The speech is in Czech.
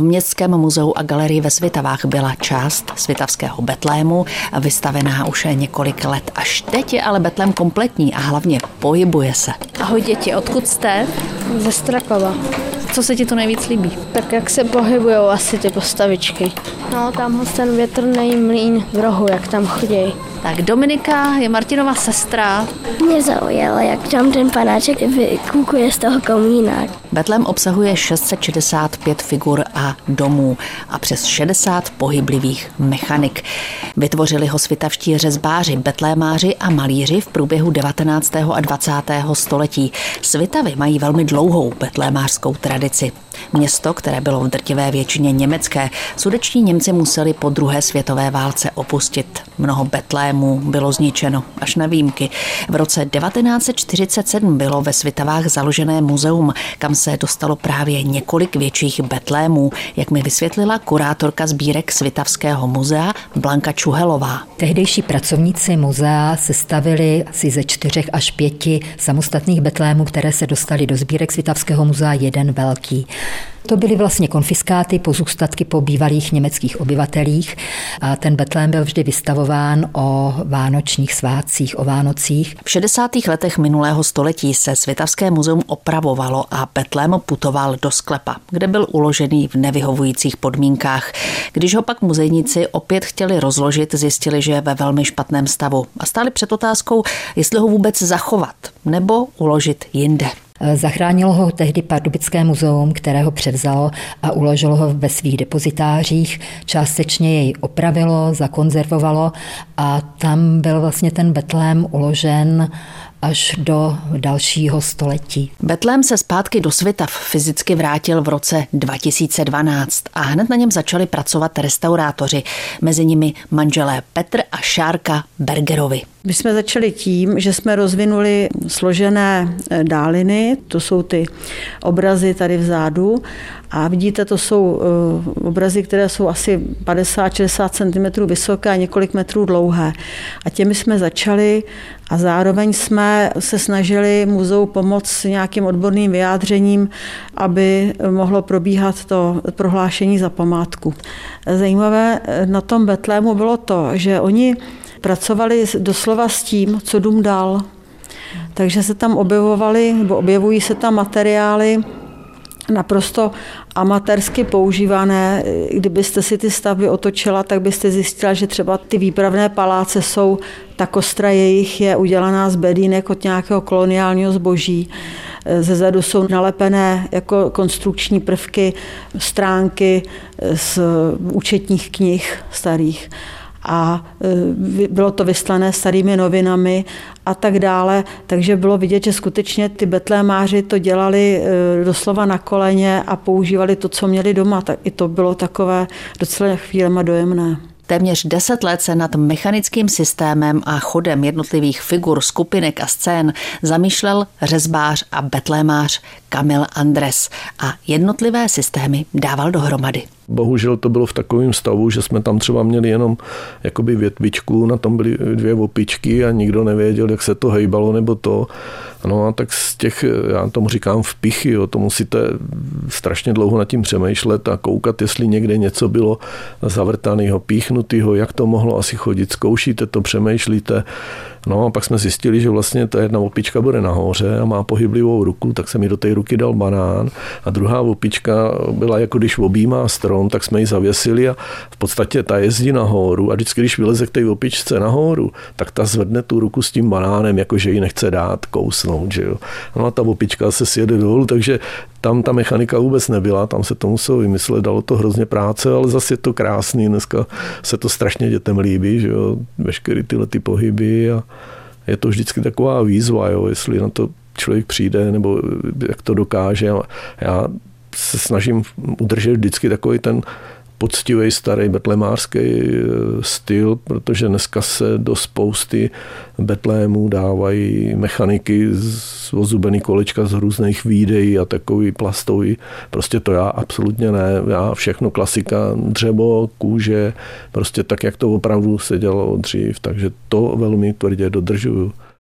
V Městském muzeu a galerii ve Svitavách byla část svitavského Betlému, vystavená už několik let. Až teď je ale Betlém kompletní a hlavně pohybuje se. Ahoj děti, odkud jste? Ze Strakova. Co se ti tu nejvíc líbí? Tak jak se pohybují asi ty postavičky. No, tamhle ten větrný mlín v rohu, jak tam chodí. Tak Dominika je Martinova sestra. Mě zaujalo, jak tam ten panáček vykukuje z toho komína. Betlem obsahuje 665 figur a domů a přes 60 pohyblivých mechanik. Vytvořili ho svitavští řezbáři, betlémáři a malíři v průběhu 19. a 20. století. Svitavy mají velmi dlouhou betlémářskou tradici. Město, které bylo v drtivé většině německé, sudeční Němci museli po druhé světové válce opustit. Mnoho betlémů bylo zničeno, až na výjimky. V roce 1947 bylo ve Svitavách založené muzeum, kam se dostalo právě několik větších betlémů, jak mi vysvětlila kurátorka sbírek Svitavského muzea Blanka Čuhelová. Tehdejší pracovníci muzea sestavili asi ze čtyřech až pěti samostatných betlémů, které se dostaly do sbírek Svitavského muzea, jeden velký. To byly vlastně konfiskáty, pozůstatky po bývalých německých obyvatelích a ten Betlém byl vždy vystavován o vánočních svátcích, o Vánocích. V 60. letech minulého století se Světavské muzeum opravovalo a Betlém putoval do sklepa, kde byl uložený v nevyhovujících podmínkách. Když ho pak muzejníci opět chtěli rozložit, zjistili, že je ve velmi špatném stavu a stáli před otázkou, jestli ho vůbec zachovat nebo uložit jinde. Zachránilo ho tehdy Pardubické muzeum, které ho převzalo a uložilo ho ve svých depozitářích. Částečně jej opravilo, zakonzervovalo a tam byl vlastně ten Betlém uložen až do dalšího století. Betlém se zpátky do světa fyzicky vrátil v roce 2012 a hned na něm začali pracovat restaurátoři, mezi nimi manželé Petr a Šárka Bergerovi. My jsme začali tím, že jsme rozvinuli složené eh, dáliny, to jsou ty obrazy tady vzadu a vidíte, to jsou eh, obrazy, které jsou asi 50-60 cm vysoké a několik metrů dlouhé. A těmi jsme začali a zároveň jsme se snažili muzeu pomoct nějakým odborným vyjádřením, aby mohlo probíhat to prohlášení za památku. Zajímavé na tom Betlému bylo to, že oni pracovali doslova s tím, co dům dal. Takže se tam objevovaly, nebo objevují se tam materiály, naprosto amatérsky používané. Kdybyste si ty stavby otočila, tak byste zjistila, že třeba ty výpravné paláce jsou, ta kostra jejich je udělaná z bedínek od nějakého koloniálního zboží. Ze zadu jsou nalepené jako konstrukční prvky, stránky z účetních knih starých a e, bylo to vyslané starými novinami a tak dále. Takže bylo vidět, že skutečně ty betlémáři to dělali e, doslova na koleně a používali to, co měli doma. Tak i to bylo takové docela chvílema dojemné. Téměř deset let se nad mechanickým systémem a chodem jednotlivých figur, skupinek a scén zamýšlel řezbář a betlémář Kamil Andres a jednotlivé systémy dával dohromady. Bohužel to bylo v takovém stavu, že jsme tam třeba měli jenom jakoby větvičku, na tom byly dvě opičky a nikdo nevěděl, jak se to hejbalo nebo to. No a tak z těch, já tomu říkám vpichy, jo, to musíte strašně dlouho nad tím přemýšlet a koukat, jestli někde něco bylo zavrtaného, píchnutého, jak to mohlo asi chodit. Zkoušíte to, přemýšlíte. No a pak jsme zjistili, že vlastně ta jedna opička bude nahoře a má pohyblivou ruku, tak jsem mi do té ruky dal banán a druhá opička byla jako když objímá strom, tak jsme ji zavěsili a v podstatě ta jezdí nahoru a vždycky, když vyleze k té opičce nahoru, tak ta zvedne tu ruku s tím banánem, jakože ji nechce dát kousnout, že jo. No a ta opička se sjede dolů, takže tam ta mechanika vůbec nebyla, tam se to muselo vymyslet, dalo to hrozně práce, ale zase je to krásný, dneska se to strašně dětem líbí, že jo, veškeré tyhle ty pohyby a je to vždycky taková výzva, jo, jestli na to člověk přijde, nebo jak to dokáže. Já se snažím udržet vždycky takový ten poctivý starý betlemářský eh, styl, protože dneska se do spousty betlémů dávají mechaniky z ozubený kolečka z různých výdej a takový plastový. Prostě to já absolutně ne. Já všechno klasika, dřevo, kůže, prostě tak, jak to opravdu se dělalo dřív. Takže to velmi tvrdě dodržuju.